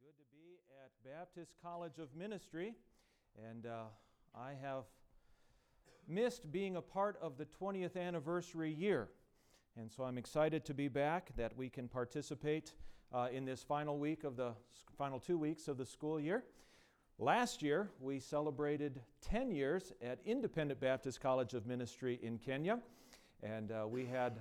good to be at Baptist College of Ministry, and uh, I have missed being a part of the 20th anniversary year. And so I'm excited to be back, that we can participate uh, in this final week of the final two weeks of the school year. Last year, we celebrated 10 years at Independent Baptist College of Ministry in Kenya, and uh, we had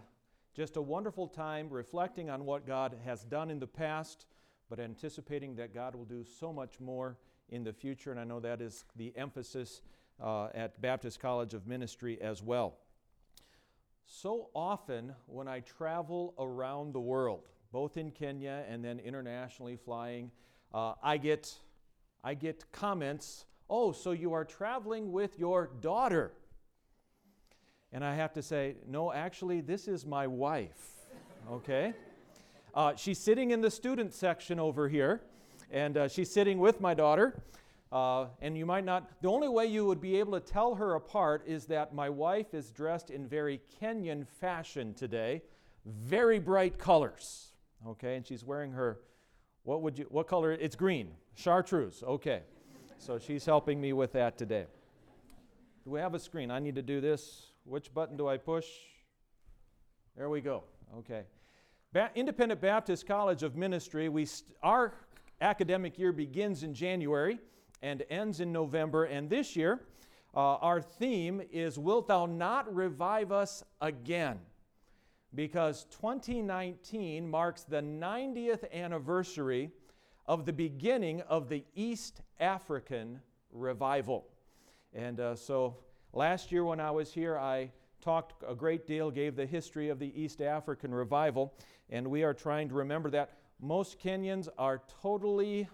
just a wonderful time reflecting on what God has done in the past but anticipating that God will do so much more in the future. And I know that is the emphasis uh, at Baptist College of Ministry as well. So often, when I travel around the world, both in Kenya and then internationally flying, uh, I, get, I get comments Oh, so you are traveling with your daughter. And I have to say, No, actually, this is my wife. Okay? Uh, she's sitting in the student section over here, and uh, she's sitting with my daughter. Uh, and you might not, the only way you would be able to tell her apart is that my wife is dressed in very Kenyan fashion today, very bright colors. Okay, and she's wearing her, what would you, what color? It's green, chartreuse. Okay, so she's helping me with that today. Do we have a screen? I need to do this. Which button do I push? There we go. Okay. Ba- Independent Baptist College of Ministry, we st- our academic year begins in January and ends in November. And this year, uh, our theme is Wilt Thou Not Revive Us Again? Because 2019 marks the 90th anniversary of the beginning of the East African revival. And uh, so last year when I was here, I talked a great deal, gave the history of the East African revival, and we are trying to remember that. Most Kenyans are totally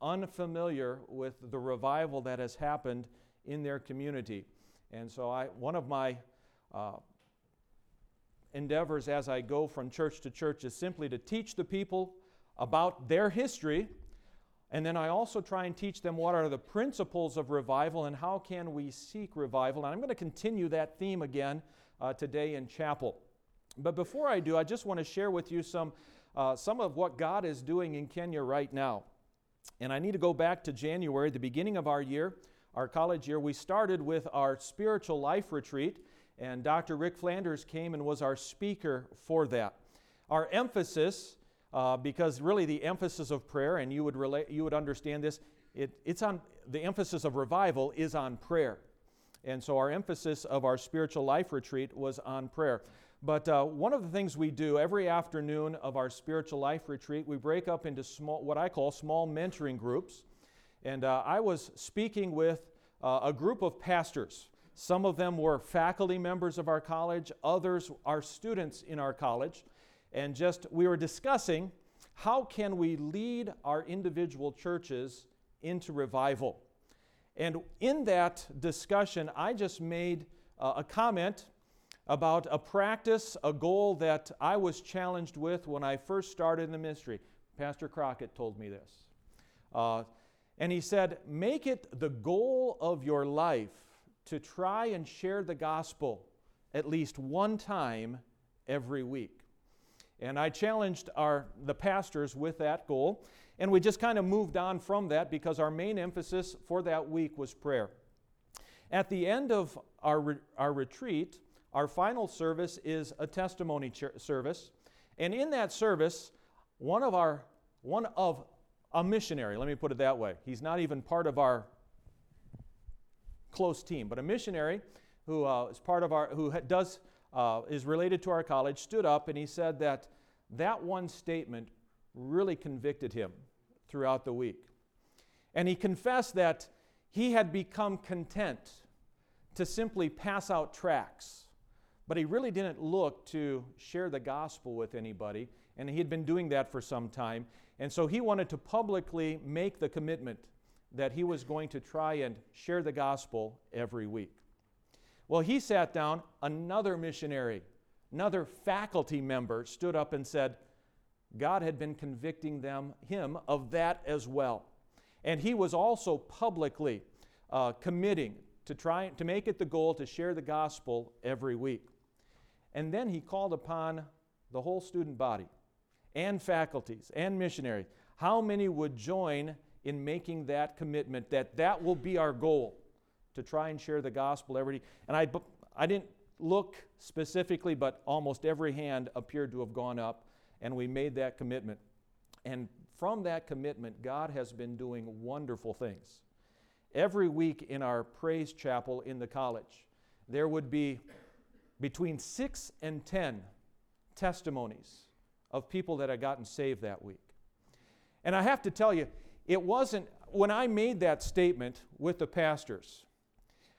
unfamiliar with the revival that has happened in their community. And so, I, one of my uh, endeavors as I go from church to church is simply to teach the people about their history and then I also try and teach them what are the principles of revival and how can we seek revival. And I'm going to continue that theme again uh, today in chapel. But before I do, I just want to share with you some, uh, some of what God is doing in Kenya right now. And I need to go back to January, the beginning of our year, our college year. We started with our spiritual life retreat, and Dr. Rick Flanders came and was our speaker for that. Our emphasis uh, because really the emphasis of prayer, and you would, relate, you would understand this, it, it's on, the emphasis of revival is on prayer. And so our emphasis of our spiritual life retreat was on prayer. But uh, one of the things we do every afternoon of our spiritual life retreat, we break up into small, what I call small mentoring groups. And uh, I was speaking with uh, a group of pastors. Some of them were faculty members of our college, others are students in our college and just we were discussing how can we lead our individual churches into revival. And in that discussion, I just made uh, a comment about a practice, a goal that I was challenged with when I first started in the ministry. Pastor Crockett told me this. Uh, and he said, Make it the goal of your life to try and share the gospel at least one time every week. And I challenged our, the pastors with that goal. And we just kind of moved on from that because our main emphasis for that week was prayer. At the end of our, our retreat, our final service is a testimony ch- service. And in that service, one of our, one of a missionary, let me put it that way, he's not even part of our close team, but a missionary who uh, is part of our, who does uh, is related to our college, stood up and he said that that one statement really convicted him throughout the week. And he confessed that he had become content to simply pass out tracts, but he really didn't look to share the gospel with anybody, and he had been doing that for some time. And so he wanted to publicly make the commitment that he was going to try and share the gospel every week. Well, he sat down, another missionary, another faculty member stood up and said, God had been convicting them, him of that as well. And he was also publicly uh, committing to try to make it the goal to share the gospel every week. And then he called upon the whole student body and faculties and missionaries. How many would join in making that commitment that that will be our goal to try and share the gospel every day? And I, I didn't look specifically, but almost every hand appeared to have gone up, and we made that commitment. And from that commitment, God has been doing wonderful things. Every week in our praise chapel in the college, there would be between six and ten testimonies of people that had gotten saved that week. And I have to tell you, it wasn't, when I made that statement with the pastors,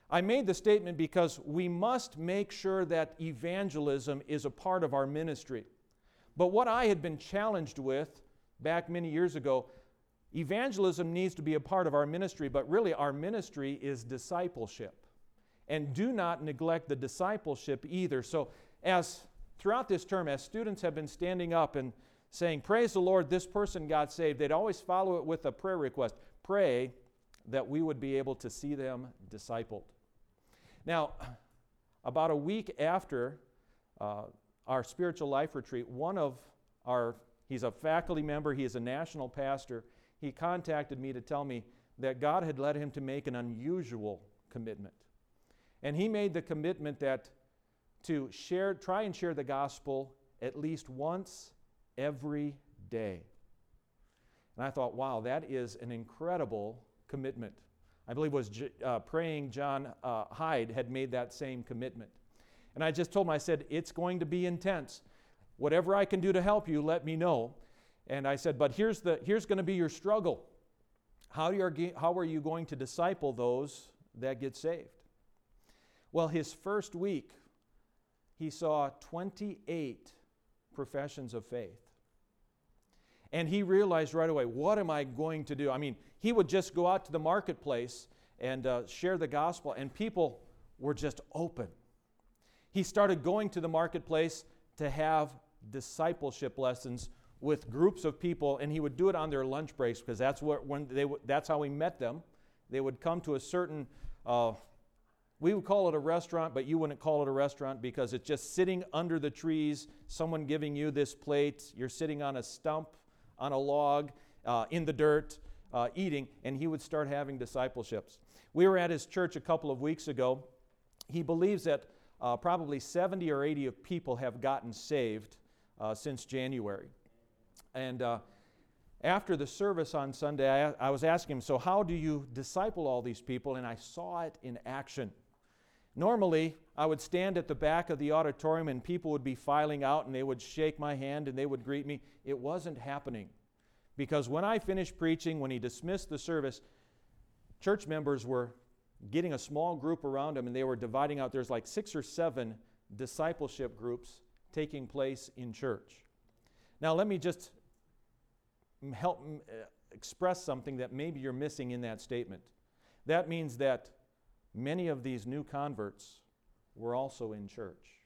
I made the statement because we must make sure that evangelism is a part of our ministry. But what I had been challenged with back many years ago, evangelism needs to be a part of our ministry, but really our ministry is discipleship. And do not neglect the discipleship either. So, as throughout this term, as students have been standing up and saying, Praise the Lord, this person got saved, they'd always follow it with a prayer request. Pray that we would be able to see them discipled. Now, about a week after uh, our spiritual life retreat, one of our, he's a faculty member, he is a national pastor, he contacted me to tell me that God had led him to make an unusual commitment. And he made the commitment that to share, try and share the gospel at least once every day. And I thought, wow, that is an incredible commitment. I believe was uh, praying John uh, Hyde had made that same commitment. And I just told him, I said, it's going to be intense. Whatever I can do to help you, let me know. And I said, but here's, the, here's going to be your struggle. How, you how are you going to disciple those that get saved? Well, his first week, he saw 28 professions of faith. And he realized right away, what am I going to do? I mean, he would just go out to the marketplace and uh, share the gospel, and people were just open. He started going to the marketplace to have discipleship lessons with groups of people, and he would do it on their lunch breaks because that's, what, when they, that's how we met them. They would come to a certain, uh, we would call it a restaurant, but you wouldn't call it a restaurant because it's just sitting under the trees, someone giving you this plate, you're sitting on a stump on a log uh, in the dirt uh, eating, and he would start having discipleships. We were at his church a couple of weeks ago. He believes that uh, probably 70 or 80 of people have gotten saved uh, since January. And uh, after the service on Sunday, I, I was asking him, So, how do you disciple all these people? And I saw it in action. Normally, I would stand at the back of the auditorium and people would be filing out and they would shake my hand and they would greet me. It wasn't happening. Because when I finished preaching, when he dismissed the service, church members were getting a small group around him and they were dividing out. There's like six or seven discipleship groups taking place in church. Now, let me just help uh, express something that maybe you're missing in that statement. That means that many of these new converts were also in church.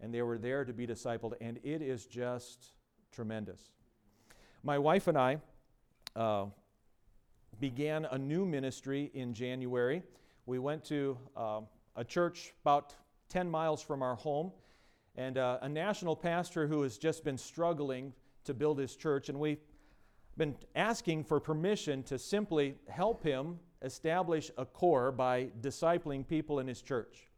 And they were there to be discipled, and it is just tremendous. My wife and I uh, began a new ministry in January. We went to uh, a church about 10 miles from our home, and uh, a national pastor who has just been struggling to build his church, and we've been asking for permission to simply help him establish a core by discipling people in his church.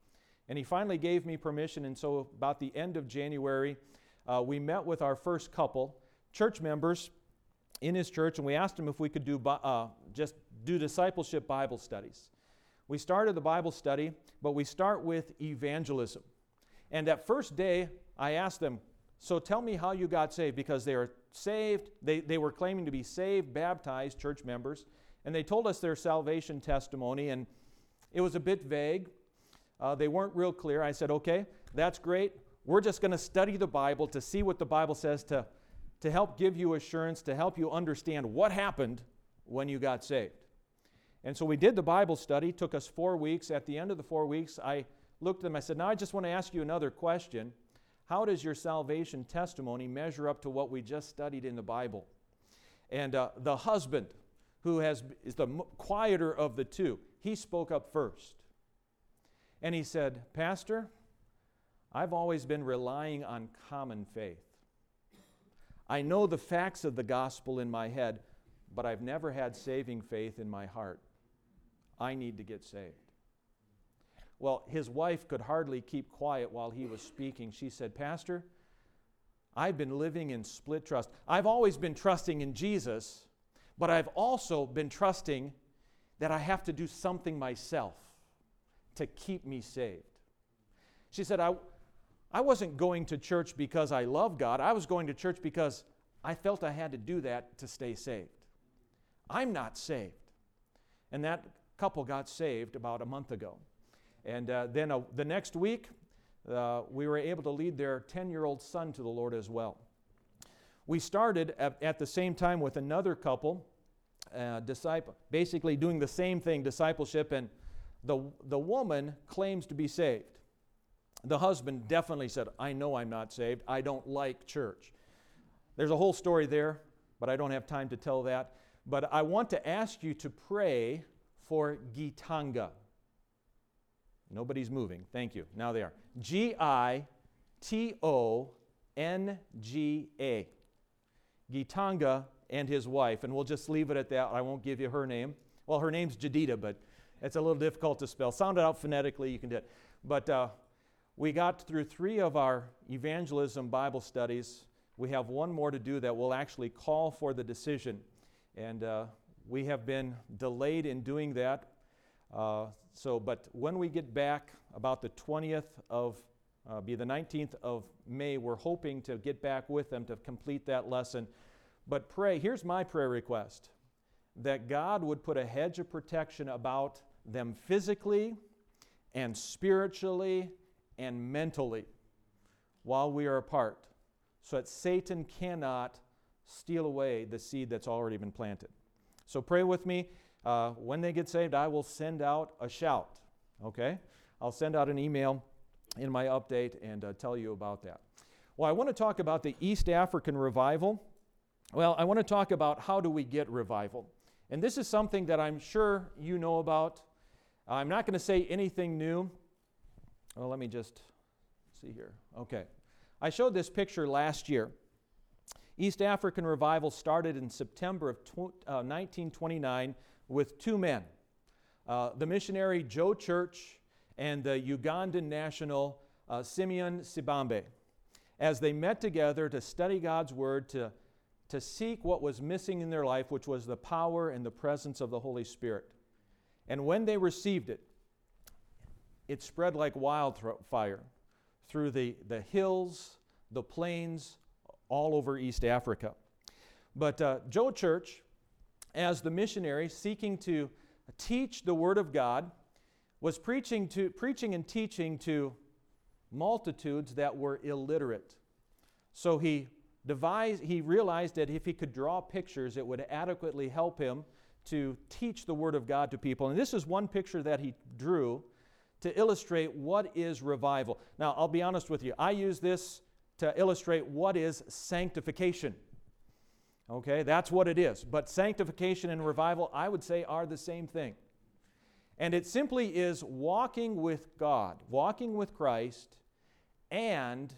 And he finally gave me permission, and so about the end of January, uh, we met with our first couple, church members in his church, and we asked him if we could do uh, just do discipleship Bible studies. We started the Bible study, but we start with evangelism. And that first day, I asked them, So tell me how you got saved, because they are saved, they, they were claiming to be saved, baptized church members, and they told us their salvation testimony, and it was a bit vague. Uh, they weren't real clear. I said, okay, that's great. We're just going to study the Bible to see what the Bible says to, to help give you assurance, to help you understand what happened when you got saved. And so we did the Bible study. It took us four weeks. At the end of the four weeks, I looked at them. I said, Now I just want to ask you another question. How does your salvation testimony measure up to what we just studied in the Bible? And uh, the husband, who has, is the quieter of the two, he spoke up first. And he said, Pastor, I've always been relying on common faith. I know the facts of the gospel in my head, but I've never had saving faith in my heart. I need to get saved. Well, his wife could hardly keep quiet while he was speaking. She said, Pastor, I've been living in split trust. I've always been trusting in Jesus, but I've also been trusting that I have to do something myself to keep me saved. She said, I, I wasn't going to church because I love God. I was going to church because I felt I had to do that to stay saved. I'm not saved. And that couple got saved about a month ago. And uh, then uh, the next week, uh, we were able to lead their 10 year old son to the Lord as well. We started at, at the same time with another couple, uh, disciple, basically doing the same thing, discipleship, and the, the woman claims to be saved. The husband definitely said, I know I'm not saved. I don't like church. There's a whole story there, but I don't have time to tell that. But I want to ask you to pray for Gitonga. Nobody's moving. Thank you. Now they are. G I T O N G A. Gitonga and his wife. And we'll just leave it at that. I won't give you her name. Well, her name's Jadita, but it's a little difficult to spell. Sound it out phonetically, you can do it. But uh, we got through three of our evangelism Bible studies. We have one more to do that will actually call for the decision. And uh, we have been delayed in doing that. Uh, so, but when we get back about the 20th of, uh, be the 19th of May, we're hoping to get back with them to complete that lesson. But pray, here's my prayer request that God would put a hedge of protection about them physically and spiritually and mentally while we are apart so that Satan cannot steal away the seed that's already been planted. So pray with me. Uh, when they get saved, I will send out a shout. Okay? I'll send out an email in my update and uh, tell you about that. Well, I want to talk about the East African revival. Well, I want to talk about how do we get revival. And this is something that I'm sure you know about. I'm not going to say anything new. Well, let me just see here. Okay. I showed this picture last year. East African revival started in September of tw- uh, 1929 with two men uh, the missionary Joe Church and the Ugandan national uh, Simeon Nsibambi, as they met together to study God's Word, to, to seek what was missing in their life, which was the power and the presence of the Holy Spirit. And when they received it, it spread like wildfire through the, the hills, the plains, all over East Africa. But uh, Joe Church, as the missionary seeking to teach the Word of God, was preaching, to, preaching and teaching to multitudes that were illiterate. So he devised, he realized that if he could draw pictures, it would adequately help him to teach the Word of God to people. And this is one picture that he drew to illustrate what is revival. Now, I'll be honest with you, I use this to illustrate what is sanctification. Okay, that's what it is. But sanctification and revival, I would say, are the same thing. And it simply is walking with God, walking with Christ, and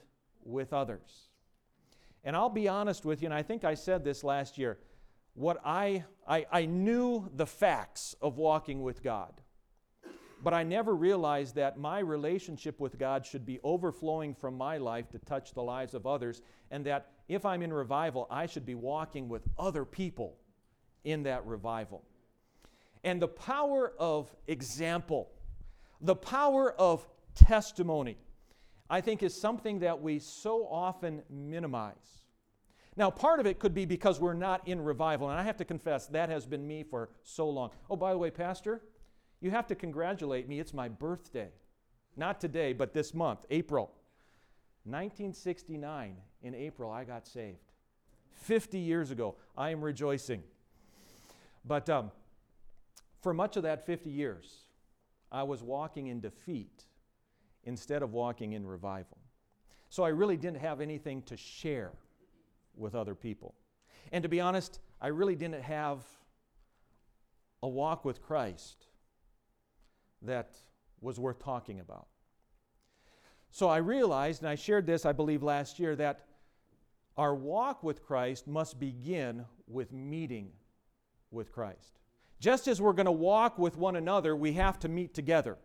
with others. And I'll be honest with you, and I think I said this last year. What I, I, I knew the facts of walking with God, but I never realized that my relationship with God should be overflowing from my life to touch the lives of others, and that if I'm in revival, I should be walking with other people in that revival. And the power of example, the power of testimony, I think is something that we so often minimize. Now, part of it could be because we're not in revival, and I have to confess that has been me for so long. Oh, by the way, Pastor, you have to congratulate me. It's my birthday. Not today, but this month, April. 1969, in April, I got saved. 50 years ago, I am rejoicing. But um, for much of that 50 years, I was walking in defeat instead of walking in revival. So I really didn't have anything to share with other people. And to be honest, I really didn't have a walk with Christ that was worth talking about. So I realized, and I shared this, I believe, last year, that our walk with Christ must begin with meeting with Christ. Just as we're going to walk with one another, we have to meet together.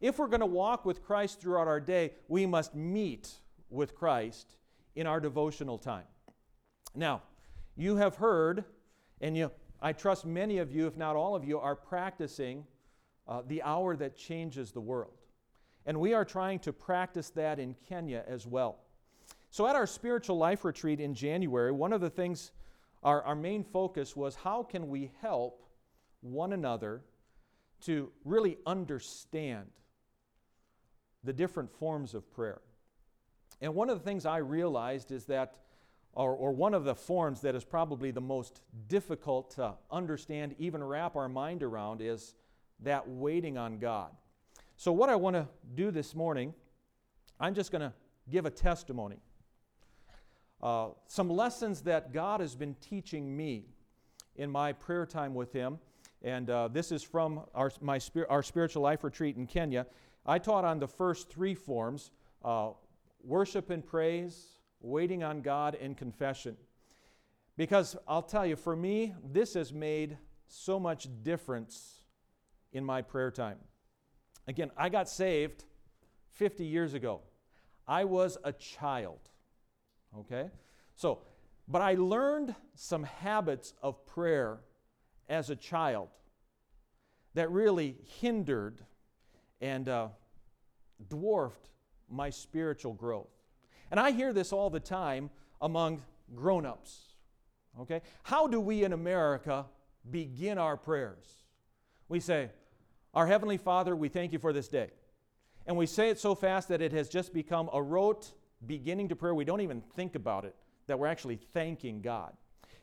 If we're going to walk with Christ throughout our day, we must meet with Christ in our devotional time. Now, you have heard, and you, I trust many of you, if not all of you, are practicing uh, the hour that changes the world. And we are trying to practice that in Kenya as well. So, at our spiritual life retreat in January, one of the things, our, our main focus was how can we help one another to really understand the different forms of prayer. And one of the things I realized is that, or, or, one of the forms that is probably the most difficult to understand, even wrap our mind around, is that waiting on God. So, what I want to do this morning, I'm just going to give a testimony. Uh, some lessons that God has been teaching me in my prayer time with Him. And uh, this is from our, my, our spiritual life retreat in Kenya. I taught on the first three forms uh, worship and praise, waiting on God, and confession. Because I'll tell you, for me, this has made so much difference in my prayer time. Again, I got saved 50 years ago. I was a child. Okay? So, but I learned some habits of prayer as a child that really hindered and uh, dwarfed my spiritual growth. And I hear this all the time among grown ups. Okay? How do we in America begin our prayers? We say, Our Heavenly Father, we thank you for this day. And we say it so fast that it has just become a rote beginning to prayer. We don't even think about it, that we're actually thanking God.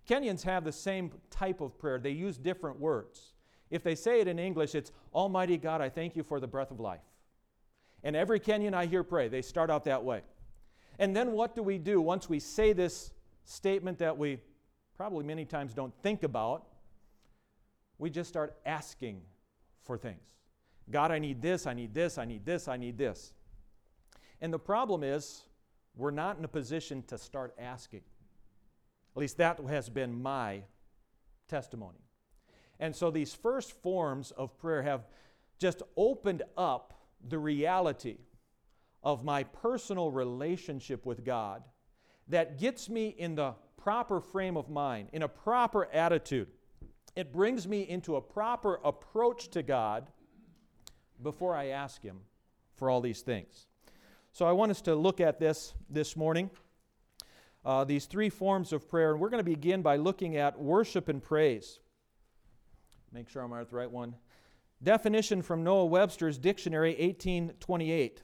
Kenyans have the same type of prayer, they use different words. If they say it in English, it's Almighty God, I thank you for the breath of life. And every Kenyan I hear pray, they start out that way. And then what do we do once we say this statement that we probably many times don't think about? We just start asking for things. God, I need this, I need this, I need this, I need this. And the problem is, we're not in a position to start asking. At least that has been my testimony. And so these first forms of prayer have just opened up the reality of my personal relationship with God that gets me in the proper frame of mind, in a proper attitude. It brings me into a proper approach to God before I ask Him for all these things. So I want us to look at this this morning. Uh, these three forms of prayer, and we're going to begin by looking at worship and praise. Make sure I'm at the right one. Definition from Noah Webster's Dictionary, 1828.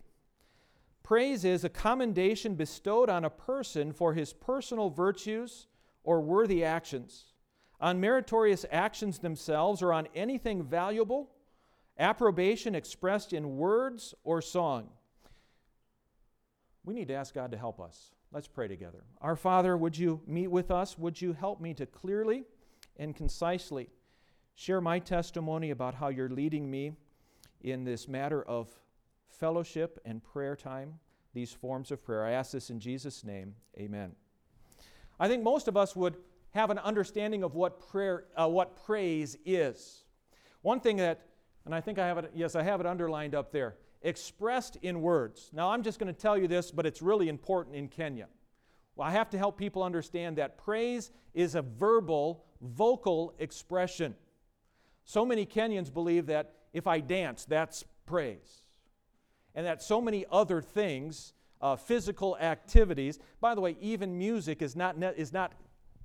Praise is a commendation bestowed on a person for his personal virtues or worthy actions, on meritorious actions themselves, or on anything valuable, approbation expressed in words or song. We need to ask God to help us. Let's pray together. Our Father, would you meet with us? Would you help me to clearly and concisely share my testimony about how you're leading me in this matter of fellowship and prayer time, these forms of prayer. I ask this in Jesus' name. Amen. I think most of us would have an understanding of what prayer, uh, what praise is. One thing that, and I think I have it, yes, I have it underlined up there, expressed in words. Now, I'm just going to tell you this, but it's really important in Kenya. Well, I have to help people understand that praise is a verbal, vocal expression. So many Kenyans believe that if I dance, that's praise. And that so many other things, uh, physical activities, by the way, even music is not, is not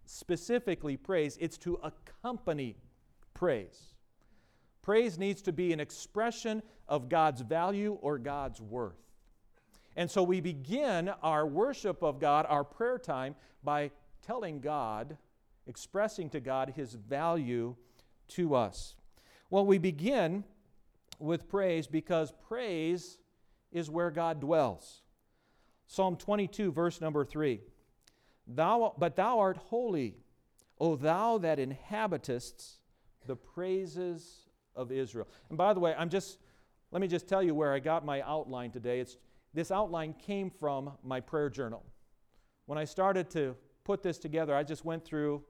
specifically praise, it's to accompany praise. Praise needs to be an expression of God's value or God's worth. And so we begin our worship of God, our prayer time, by telling God, expressing to God his value to us? Well, we begin with praise because praise is where God dwells. Psalm 22, verse number 3. Thou, but thou art holy, O thou that inhabitest the praises of Israel. And by the way, I'm just let me just tell you where I got my outline today. It's this outline came from my prayer journal. when I started to put this together, I just went through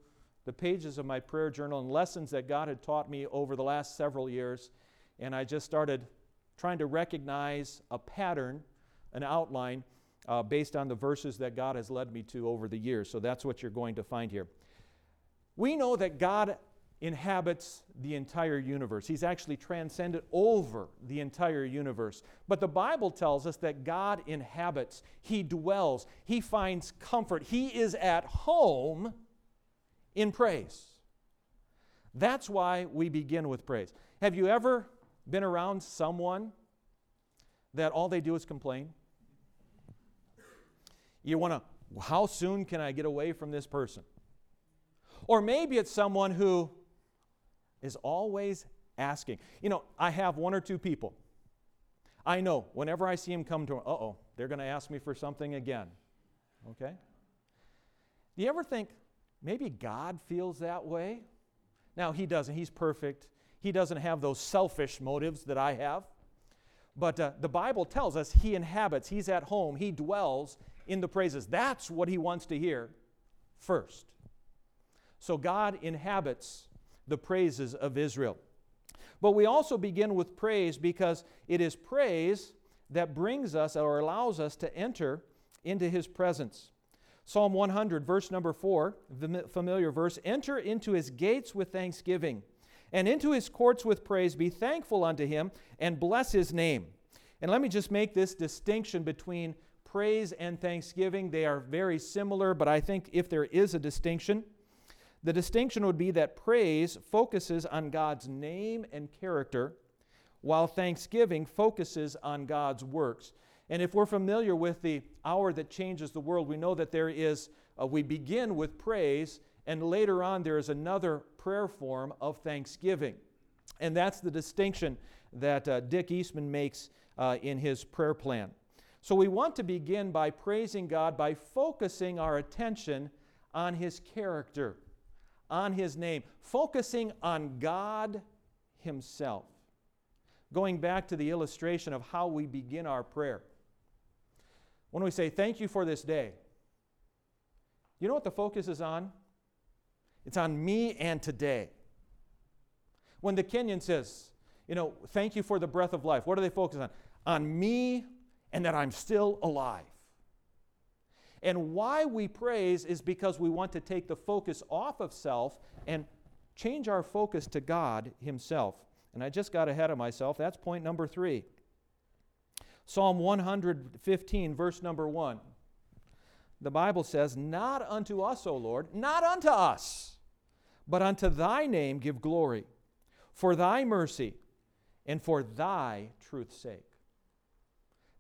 the pages of my prayer journal and lessons that God had taught me over the last several years, and I just started trying to recognize a pattern, an outline, uh, based on the verses that God has led me to over the years. So that's what you're going to find here. We know that God inhabits the entire universe. He's actually transcended over the entire universe. But the Bible tells us that God inhabits, He dwells, He finds comfort, He is at home in praise. That's why we begin with praise. Have you ever been around someone that all they do is complain? You want to, how soon can I get away from this person? Or maybe it's someone who is always asking. You know, I have one or two people. I know whenever I see them come to, uh oh, they're going to ask me for something again. Okay? Do you ever think maybe God feels that way? Now, He doesn't. He's perfect. He doesn't have those selfish motives that I have. But uh, the Bible tells us He inhabits, He's at home, He dwells in the praises. That's what He wants to hear first. So God inhabits the praises of Israel. But we also begin with praise because it is praise that brings us or allows us to enter into his presence. Psalm 100, verse number 4, familiar verse Enter into his gates with thanksgiving, and into his courts with praise. Be thankful unto him, and bless his name. And let me just make this distinction between praise and thanksgiving. They are very similar, but I think if there is a distinction, the distinction would be that praise focuses on God's name and character, while thanksgiving focuses on God's works. And if we're familiar with the hour that changes the world, we know that there is, uh, we begin with praise, and later on there is another prayer form of thanksgiving. And that's the distinction that uh, Dick Eastman makes uh, in his prayer plan. So we want to begin by praising God by focusing our attention on His character on His name, focusing on God Himself. Going back to the illustration of how we begin our prayer. When we say, Thank you for this day, you know what the focus is on? It's on me and today. When the Kenyan says, you know, thank you for the breath of life, what do they focus on? On me and that I'm still alive. And why we praise is because we want to take the focus off of self and change our focus to God Himself. And I just got ahead of myself. That's point number three. Psalm 115, verse number one. The Bible says, Not unto us, O Lord, not unto us, but unto thy name give glory, for thy mercy and for thy truth's sake.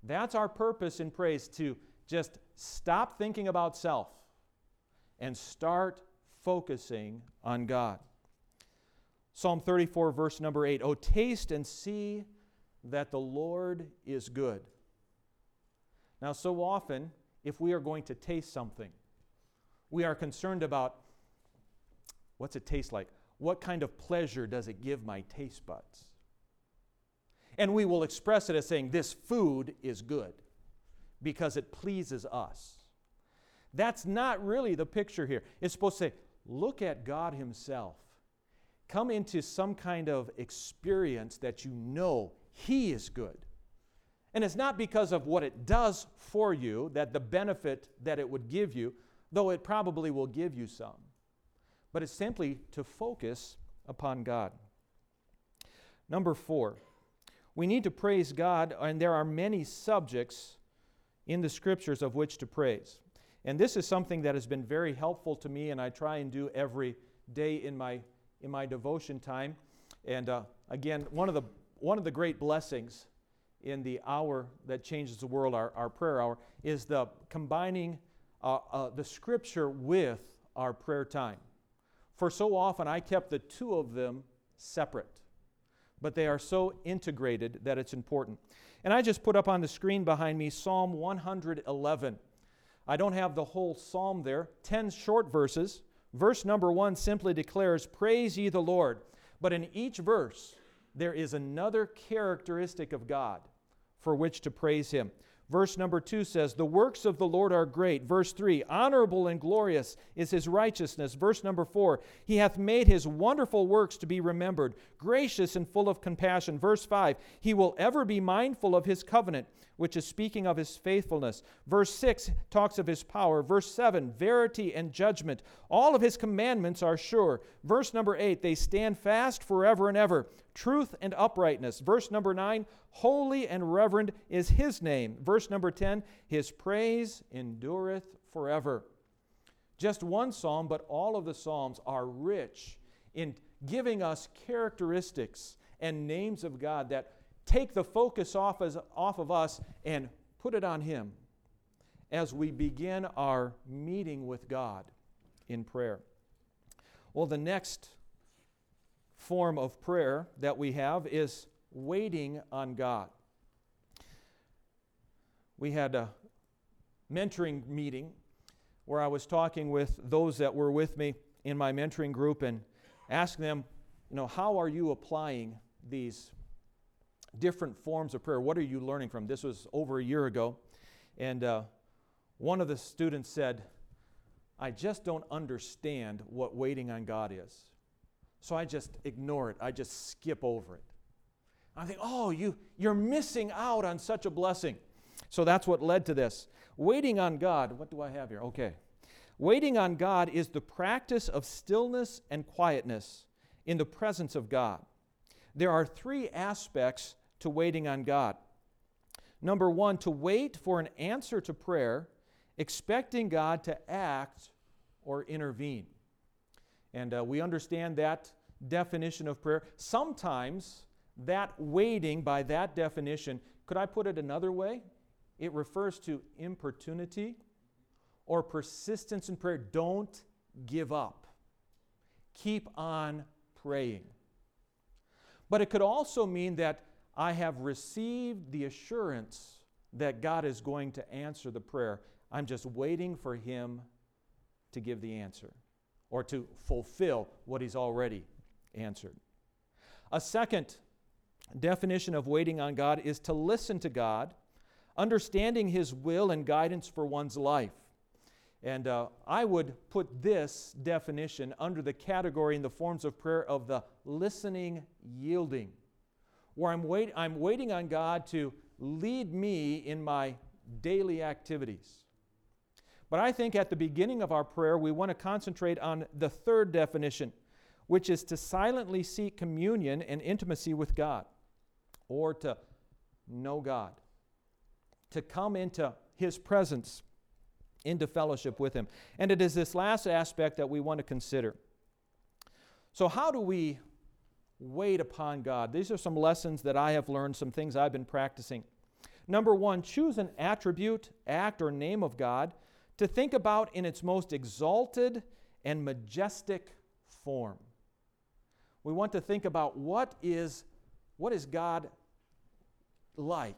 That's our purpose in praise to just stop thinking about self and start focusing on God. Psalm 34, verse number 8 Oh, taste and see that the Lord is good. Now, so often, if we are going to taste something, we are concerned about what's it taste like? What kind of pleasure does it give my taste buds? And we will express it as saying, This food is good because it pleases us. That's not really the picture here. It's supposed to say, look at God Himself. Come into some kind of experience that you know He is good. And it's not because of what it does for you, that the benefit that it would give you, though it probably will give you some, but it's simply to focus upon God. Number four, we need to praise God, and there are many subjects in the scriptures of which to praise. And this is something that has been very helpful to me, and I try and do every day in my, in my devotion time. And uh, again, one of, the, one of the great blessings in the hour that changes the world, our, our prayer hour, is the combining uh, uh, the scripture with our prayer time. For so often I kept the two of them separate, but they are so integrated that it's important. And I just put up on the screen behind me Psalm 111. I don't have the whole psalm there, 10 short verses. Verse number one simply declares, Praise ye the Lord. But in each verse, there is another characteristic of God for which to praise Him. Verse number 2 says, The works of the Lord are great. Verse 3, Honorable and glorious is his righteousness. Verse number 4, He hath made his wonderful works to be remembered, gracious and full of compassion. Verse 5, He will ever be mindful of his covenant, which is speaking of his faithfulness. Verse 6 talks of his power. Verse 7, verity and judgment. All of his commandments are sure. Verse number 8, they stand fast forever and ever. Truth and uprightness. Verse number 9, holy and reverend is his name. Verse number 10, his praise endureth forever. Just one psalm, but all of the psalms are rich in giving us characteristics and names of God that take the focus off, as, off of us and put it on Him as we begin our meeting with God in prayer. Well, the next form of prayer that we have is waiting on God. We had a mentoring meeting where I was talking with those that were with me in my mentoring group and asking them, you know, how are you applying these different forms of prayer. What are you learning from? This was over a year ago. And uh, one of the students said, I just don't understand what waiting on God is. So I just ignore it. I just skip over it. I think, oh, you, you're missing out on such a blessing. So that's what led to this. Waiting on God, what do I have here? Okay. Waiting on God is the practice of stillness and quietness in the presence of God. There are three aspects to waiting on God. Number one, to wait for an answer to prayer, expecting God to act or intervene. And uh, we understand that definition of prayer. Sometimes that waiting, by that definition, could I put it another way? It refers to importunity or persistence in prayer. Don't give up, keep on praying. But it could also mean that I have received the assurance that God is going to answer the prayer. I'm just waiting for Him to give the answer or to fulfill what He's already answered. A second definition of waiting on God is to listen to God, understanding His will and guidance for one's life. And uh, I would put this definition under the category in the forms of prayer of the listening yielding where I'm, wait, I'm waiting on God to lead me in my daily activities. But I think at the beginning of our prayer, we want to concentrate on the third definition, which is to silently seek communion and intimacy with God, or to know God, to come into His presence, into fellowship with Him. And it is this last aspect that we want to consider. So, how do we wait upon God. These are some lessons that I have learned, some things I've been practicing. Number one, choose an attribute, act, or name of God to think about in its most exalted and majestic form. We want to think about what is, what is God like?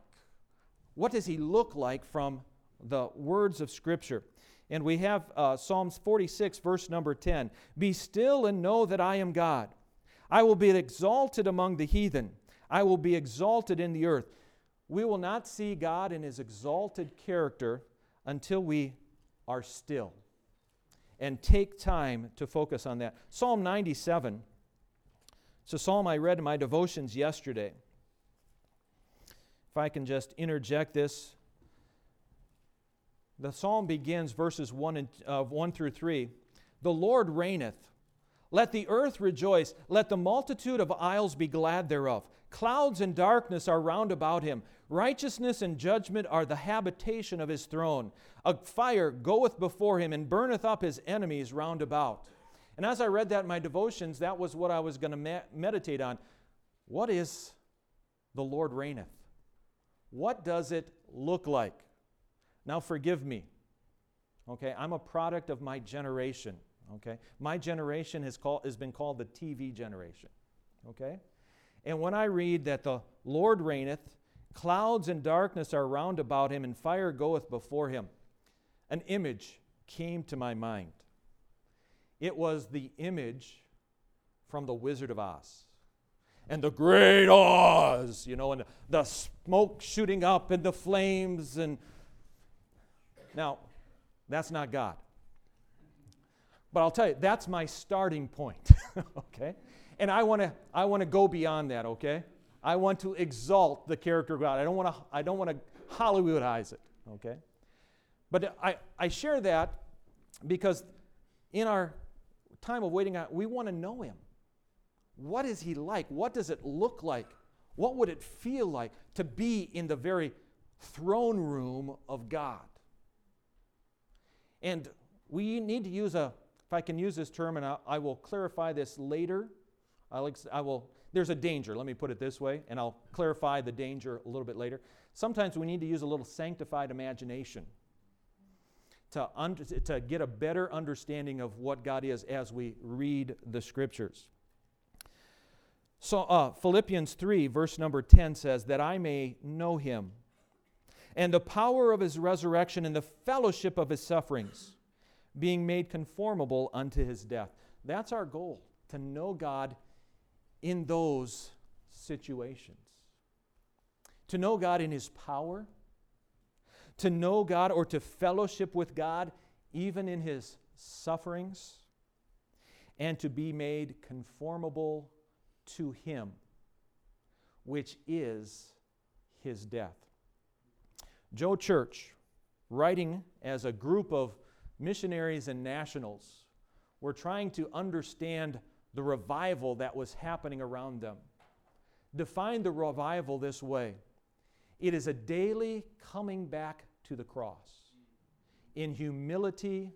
What does He look like from the words of Scripture? And we have uh, Psalms 46, verse number 10 Be still and know that I am God. I will be exalted among the heathen. I will be exalted in the earth. We will not see God in his exalted character until we are still and take time to focus on that. Psalm 97. It's a psalm I read in my devotions yesterday. If I can just interject this. The psalm begins verses 1, and, uh, 1 through 3. The Lord reigneth. Let the earth rejoice. Let the multitude of isles be glad thereof. Clouds and darkness are round about him. Righteousness and judgment are the habitation of his throne. A fire goeth before him and burneth up his enemies round about. And as I read that in my devotions, that was what I was going to me- meditate on. What is the Lord reigneth? What does it look like? Now, forgive me. Okay, I'm a product of my generation. Okay? My generation has, called, has been called the TV generation. Okay? And when I read that the Lord reigneth, clouds and darkness are round about him, and fire goeth before him, an image came to my mind. It was the image from the Wizard of Oz. And the great Oz, you know, and the smoke shooting up and the flames. And now, that's not God. But I'll tell you, that's my starting point, okay? And I want to I want to go beyond that, okay? I want to exalt the character of God. I don't want to I don't want to Hollywoodize it, okay? But I, I share that because in our time of waiting we want to know him. What is he like? What does it look like? What would it feel like to be in the very throne room of God? And we need to use a, if I can use this term, and I, I will clarify this later. I'll, I will, there's a danger, let me put it this way, and I'll clarify the danger a little bit later. Sometimes we need to use a little sanctified imagination to, un- to get a better understanding of what God is as we read the scriptures. So, uh, Philippians 3, verse number 10 says, That I may know him and the power of his resurrection and the fellowship of his sufferings, being made conformable unto his death. That's our goal, to know God in those situations. To know God in his power, to know God or to fellowship with God even in his sufferings, and to be made conformable to him, which is his death. Joe Church, writing as a group of missionaries and nationals, were trying to understand the revival that was happening around them. Define the revival this way it is a daily coming back to the cross in humility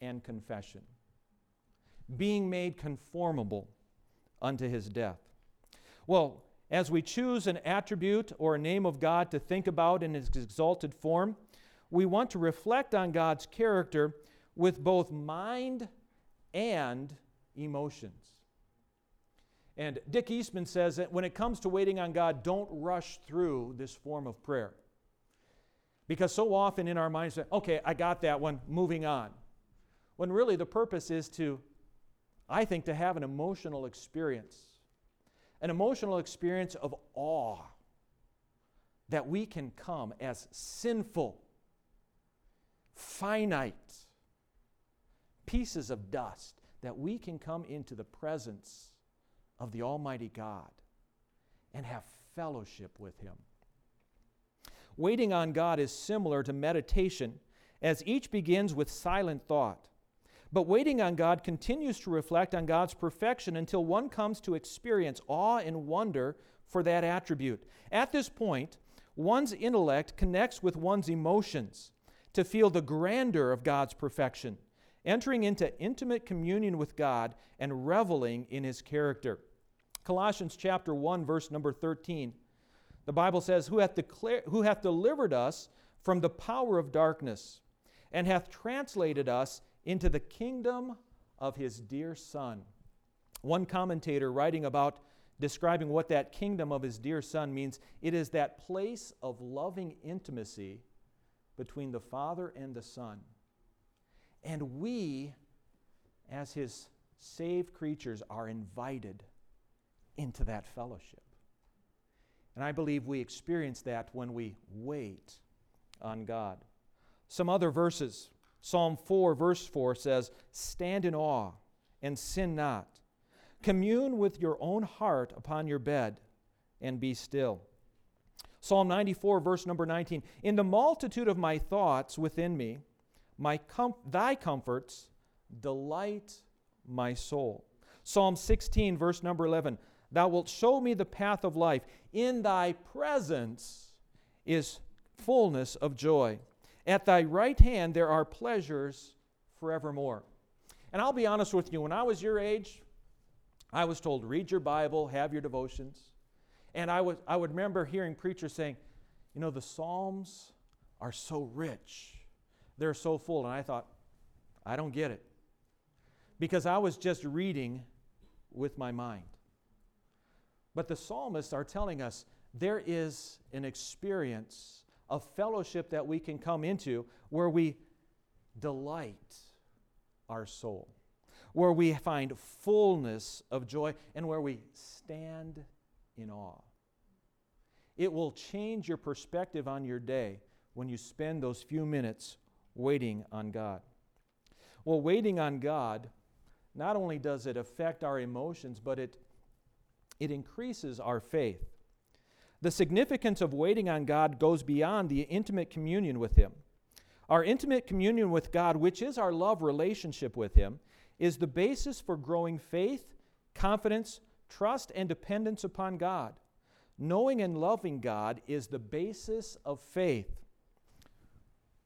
and confession, being made conformable unto his death. Well, as we choose an attribute or a name of God to think about in his exalted form, we want to reflect on God's character with both mind and emotions. And Dick Eastman says that when it comes to waiting on God, don't rush through this form of prayer. Because so often in our minds, okay, I got that one, moving on. When really the purpose is to, I think, to have an emotional experience an emotional experience of awe that we can come as sinful, finite pieces of dust, that we can come into the presence of the Almighty God and have fellowship with Him. Waiting on God is similar to meditation, as each begins with silent thought. But waiting on God continues to reflect on God's perfection until one comes to experience awe and wonder for that attribute. At this point, one's intellect connects with one's emotions to feel the grandeur of God's perfection, entering into intimate communion with God and reveling in his character. Colossians chapter 1 verse number 13. The Bible says, "Who hath, declared, who hath delivered us from the power of darkness and hath translated us into the kingdom of his dear son. One commentator writing about describing what that kingdom of his dear son means, it is that place of loving intimacy between the Father and the Son. And we, as his saved creatures, are invited into that fellowship. And I believe we experience that when we wait on God. Some other verses Psalm 4, verse 4 says, Stand in awe and sin not. Commune with your own heart upon your bed and be still. Psalm 94, verse number 19 In the multitude of my thoughts within me, my com- thy comforts delight my soul. Psalm 16, verse number 11 Thou wilt show me the path of life. In thy presence is fullness of joy. At thy right hand there are pleasures forevermore. And I'll be honest with you, when I was your age, I was told, read your Bible, have your devotions. And I would, I would remember hearing preachers saying, you know, the Psalms are so rich, they're so full. And I thought, I don't get it. Because I was just reading with my mind. But the psalmists are telling us there is an experience of fellowship that we can come into where we delight our soul, where we find fullness of joy, and where we stand in awe. It will change your perspective on your day when you spend those few minutes waiting on God. Well, waiting on God, not only does it affect our emotions, but it, it increases our faith. The significance of waiting on God goes beyond the intimate communion with Him. Our intimate communion with God, which is our love relationship with Him, is the basis for growing faith, confidence, trust, and dependence upon God. Knowing and loving God is the basis of faith.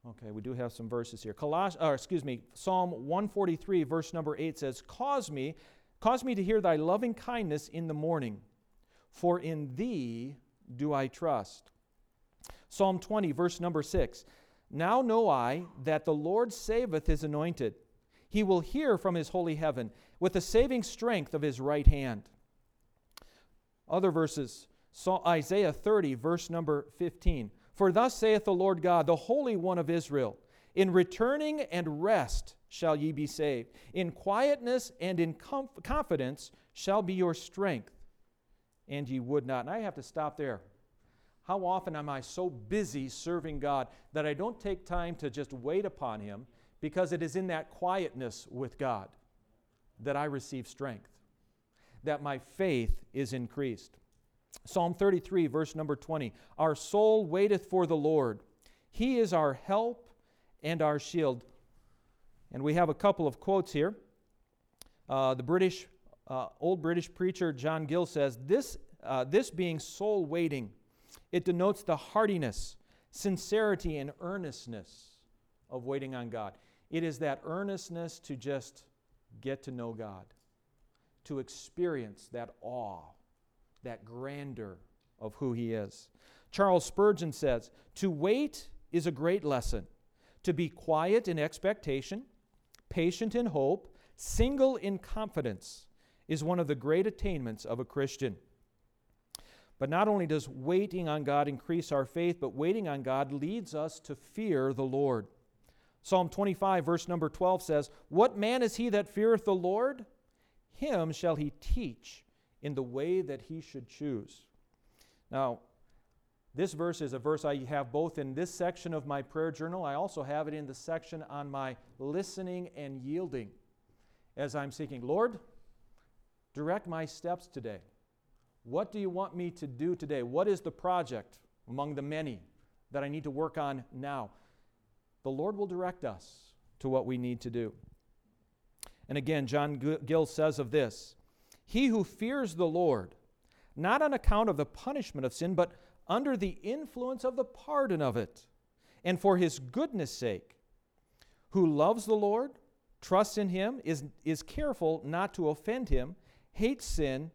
Okay, we do have some verses here. Coloss- or excuse me, Psalm 143, verse number 8 says, Cause me, cause me to hear thy loving kindness in the morning, for in thee do I trust. Psalm 20, verse number 6. Now know I that the Lord saveth his anointed. He will hear from his holy heaven with the saving strength of his right hand. Other verses. Isaiah 30, verse number 15. For thus saith the Lord God, the Holy One of Israel In returning and rest shall ye be saved. In quietness and in confidence shall be your strength, and ye would not. And I have to stop there. How often am I so busy serving God that I don't take time to just wait upon Him because it is in that quietness with God that I receive strength, that my faith is increased. Psalm 33, verse number 20 Our soul waiteth for the Lord. He is our help and our shield. And we have a couple of quotes here. Uh, the British, uh, old British preacher John Gill says, this, uh, this being soul waiting, it denotes the heartiness, sincerity, and earnestness of waiting on God. It is that earnestness to just get to know God, to experience that awe that grandeur of who he is. Charles Spurgeon says, To wait is a great lesson. To be quiet in expectation, patient in hope, single in confidence is one of the great attainments of a Christian. But not only does waiting on God increase our faith, but waiting on God leads us to fear the Lord. Psalm 25, verse number 12 says, What man is he that feareth the Lord? Him shall he teach in the way that he should choose. Now, this verse is a verse I have both in this section of my prayer journal. I also have it in the section on my listening and yielding as I'm seeking, Lord, direct my steps today. What do you want me to do today? What is the project among the many that I need to work on now? The Lord will direct us to what we need to do. And again, John Gill says of this he who fears the Lord, not on account of the punishment of sin, but under the influence of the pardon of it, and for his goodness' sake, who loves the Lord, trusts in him, is, is careful not to offend him, hates sin,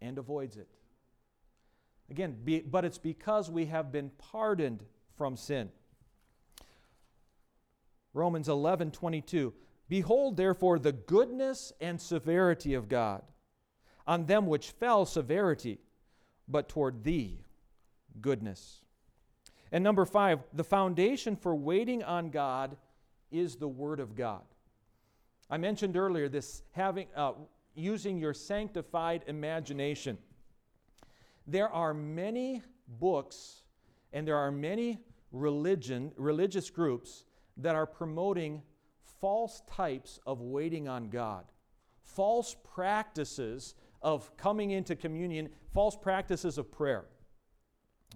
and avoids it. Again, be, but it's because we have been pardoned from sin. Romans 11 22. Behold, therefore, the goodness and severity of God on them which fell severity, but toward thee goodness. And number five, the foundation for waiting on God is the Word of God. I mentioned earlier this having uh, using your sanctified imagination. There are many books and there are many religion religious groups that are promoting false types of waiting on God, false practices of coming into communion, false practices of prayer.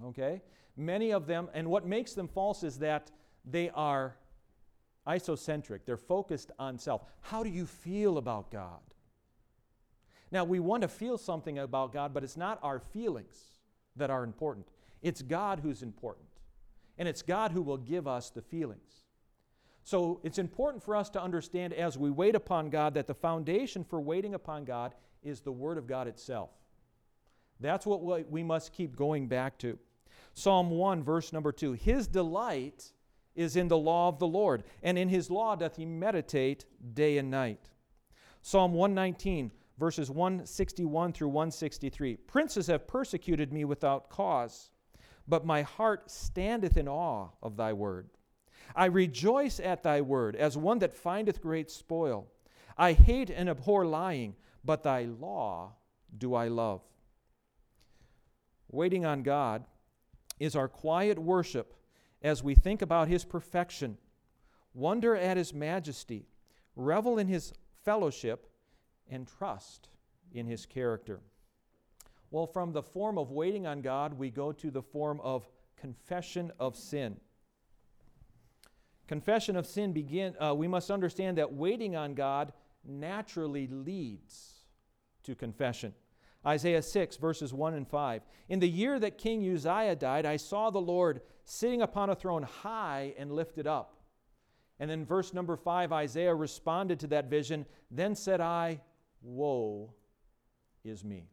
Okay? Many of them, and what makes them false is that they are isocentric. They're focused on self. How do you feel about God? Now, we want to feel something about God, but it's not our feelings that are important. It's God who's important. And it's God who will give us the feelings. So it's important for us to understand as we wait upon God that the foundation for waiting upon God is the Word of God itself. That's what we must keep going back to. Psalm 1, verse number 2 His delight is in the law of the Lord, and in His law doth he meditate day and night. Psalm 119, verses 161 through 163 Princes have persecuted me without cause, but my heart standeth in awe of thy word. I rejoice at thy word as one that findeth great spoil. I hate and abhor lying, but thy law do I love. waiting on God, is our quiet worship as we think about His perfection, wonder at His majesty, revel in His fellowship, and trust in His character. Well, from the form of waiting on God, we go to the form of confession of sin. Confession of sin begin. Uh, we must understand that waiting on God naturally leads to confession. Isaiah 6, verses 1 and 5. In the year that King Uzziah died, I saw the Lord sitting upon a throne high and lifted up. And then, verse number 5, Isaiah responded to that vision. Then said I, Woe is me.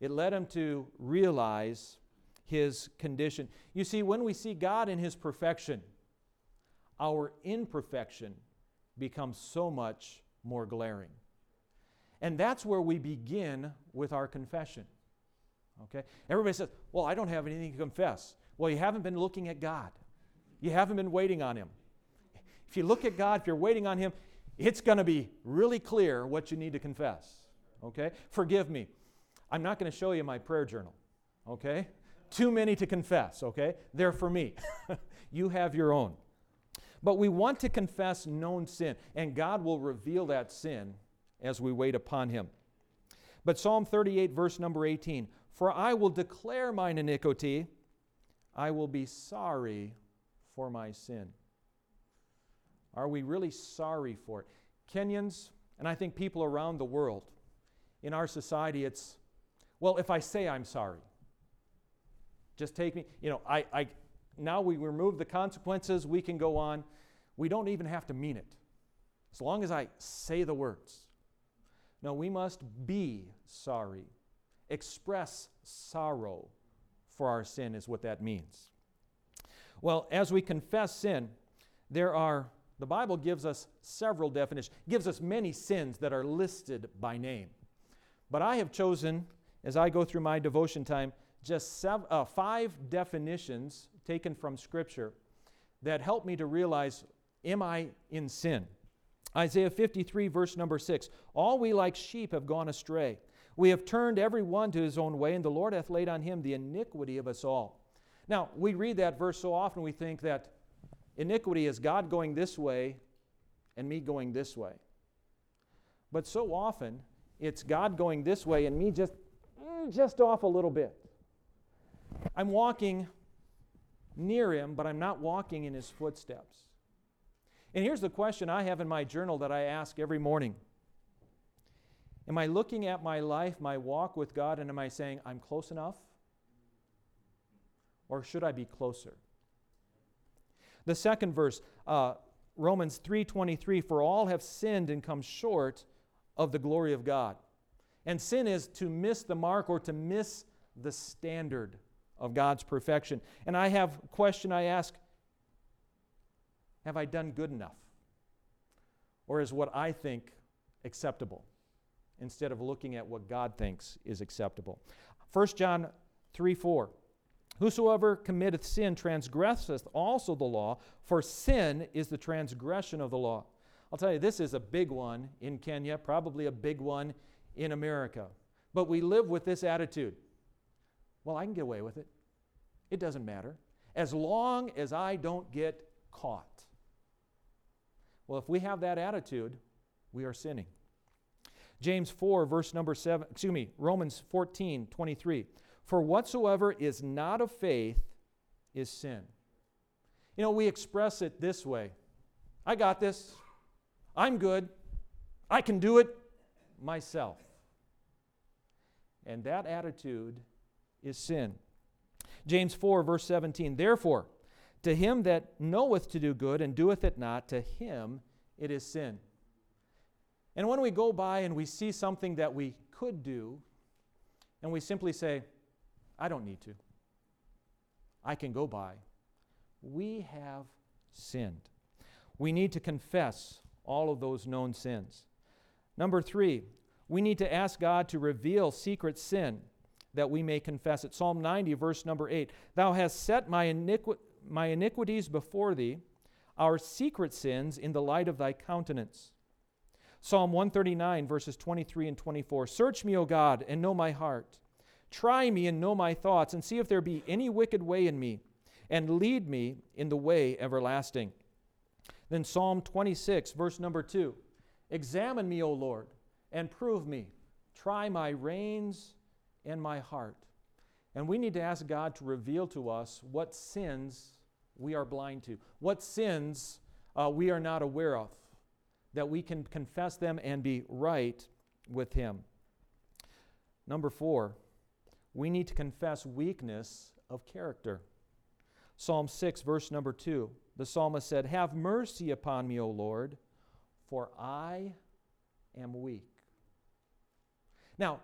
It led him to realize his condition. You see, when we see God in his perfection, our imperfection becomes so much more glaring. And that's where we begin with our confession. Okay? Everybody says, Well, I don't have anything to confess. Well, you haven't been looking at God, you haven't been waiting on Him. If you look at God, if you're waiting on Him, it's going to be really clear what you need to confess. Okay? Forgive me. I'm not going to show you my prayer journal. Okay? Too many to confess. Okay? They're for me. you have your own. But we want to confess known sin, and God will reveal that sin as we wait upon Him. But Psalm 38, verse number 18 For I will declare mine iniquity, I will be sorry for my sin. Are we really sorry for it? Kenyans, and I think people around the world, in our society, it's, well, if I say I'm sorry, just take me, you know, I, I now we remove the consequences, we can go on. We don't even have to mean it. As long as I say the words. No, we must be sorry. Express sorrow for our sin, is what that means. Well, as we confess sin, there are, the Bible gives us several definitions, gives us many sins that are listed by name. But I have chosen, as I go through my devotion time, just seven, uh, five definitions taken from Scripture that help me to realize am I in sin? Isaiah 53, verse number 6 All we like sheep have gone astray. We have turned every one to his own way, and the Lord hath laid on him the iniquity of us all. Now, we read that verse so often we think that iniquity is God going this way and me going this way. But so often, it's God going this way and me just, mm, just off a little bit. I'm walking near him, but I'm not walking in his footsteps. And here's the question I have in my journal that I ask every morning Am I looking at my life, my walk with God, and am I saying, I'm close enough? Or should I be closer? The second verse, uh, Romans 3:23, for all have sinned and come short of the glory of God. And sin is to miss the mark or to miss the standard of God's perfection. And I have a question I ask Have I done good enough? Or is what I think acceptable instead of looking at what God thinks is acceptable? 1 John 3 4. Whosoever committeth sin transgresseth also the law, for sin is the transgression of the law. I'll tell you, this is a big one in Kenya, probably a big one in America. But we live with this attitude well, I can get away with it. It doesn't matter. As long as I don't get caught. Well, if we have that attitude, we are sinning. James 4, verse number 7, excuse me, Romans 14, 23. For whatsoever is not of faith is sin. You know, we express it this way I got this. I'm good. I can do it myself. And that attitude is sin. James 4, verse 17. Therefore, to him that knoweth to do good and doeth it not, to him it is sin. And when we go by and we see something that we could do, and we simply say, I don't need to, I can go by, we have sinned. We need to confess all of those known sins. Number three, we need to ask God to reveal secret sin that we may confess it. Psalm 90, verse number 8 Thou hast set my, iniqui- my iniquities before thee, our secret sins in the light of thy countenance. Psalm 139, verses 23 and 24 Search me, O God, and know my heart. Try me and know my thoughts, and see if there be any wicked way in me, and lead me in the way everlasting. Then Psalm 26, verse number 2 Examine me, O Lord, and prove me. Try my reins and my heart. And we need to ask God to reveal to us what sins we are blind to, what sins uh, we are not aware of, that we can confess them and be right with Him. Number four, we need to confess weakness of character. Psalm 6, verse number 2, the psalmist said, Have mercy upon me, O Lord, for I am weak. Now,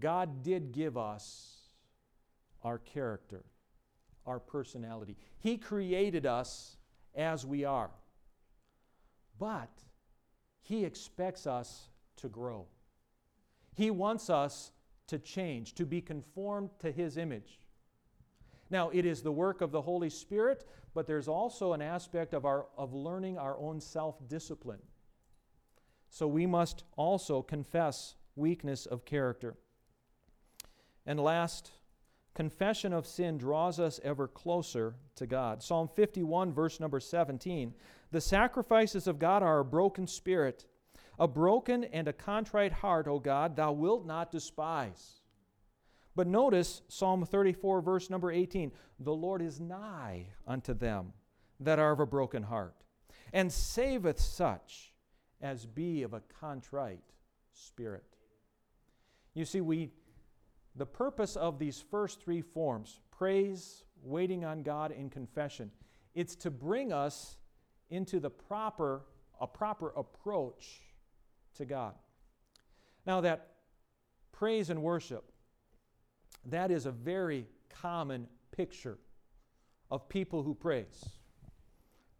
God did give us our character, our personality. He created us as we are. But He expects us to grow. He wants us to change, to be conformed to His image. Now, it is the work of the Holy Spirit, but there's also an aspect of, our, of learning our own self discipline. So we must also confess weakness of character. And last, confession of sin draws us ever closer to God. Psalm 51, verse number 17 The sacrifices of God are a broken spirit, a broken and a contrite heart, O God, thou wilt not despise. But notice Psalm 34, verse number 18 The Lord is nigh unto them that are of a broken heart, and saveth such as be of a contrite spirit. You see, we the purpose of these first three forms praise, waiting on God, and confession it's to bring us into the proper, a proper approach to God. Now, that praise and worship, that is a very common picture of people who praise.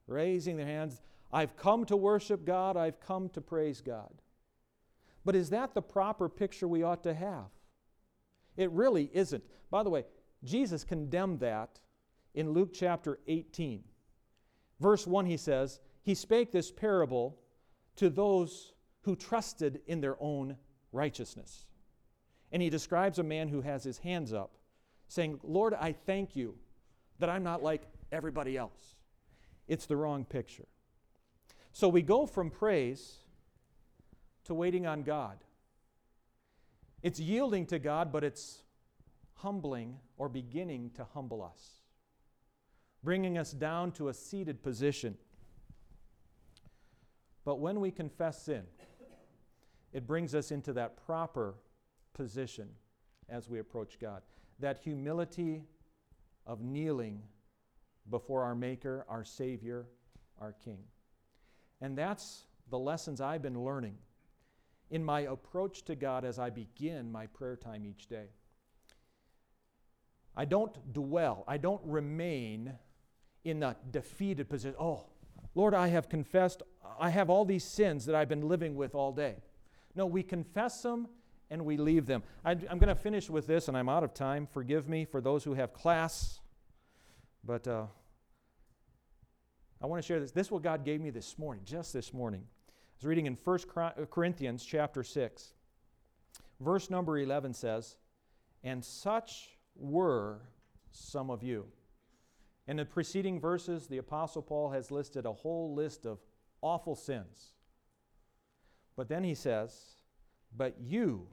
Raising their hands, I've come to worship God, I've come to praise God. But is that the proper picture we ought to have? It really isn't. By the way, Jesus condemned that in Luke chapter 18. Verse 1, he says, He spake this parable to those who trusted in their own righteousness. And he describes a man who has his hands up, saying, Lord, I thank you that I'm not like everybody else. It's the wrong picture. So we go from praise to waiting on God. It's yielding to God, but it's humbling or beginning to humble us, bringing us down to a seated position. But when we confess sin, it brings us into that proper position as we approach God. That humility of kneeling before our Maker, our Savior, our King. And that's the lessons I've been learning in my approach to God as I begin my prayer time each day. I don't dwell, I don't remain in a defeated position. Oh, Lord, I have confessed, I have all these sins that I've been living with all day. No, we confess them and we leave them. I'm, I'm going to finish with this, and I'm out of time. Forgive me for those who have class. But uh, I want to share this. This is what God gave me this morning, just this morning I was reading in 1 uh, Corinthians chapter 6. Verse number 11 says, And such were some of you. In the preceding verses, the Apostle Paul has listed a whole list of awful sins. But then he says, But you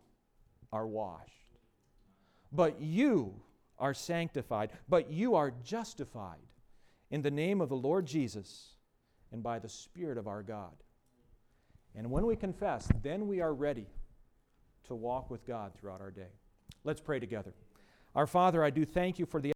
are washed. But you are sanctified. But you are justified in the name of the Lord Jesus and by the Spirit of our God. And when we confess, then we are ready to walk with God throughout our day. Let's pray together. Our Father, I do thank you for the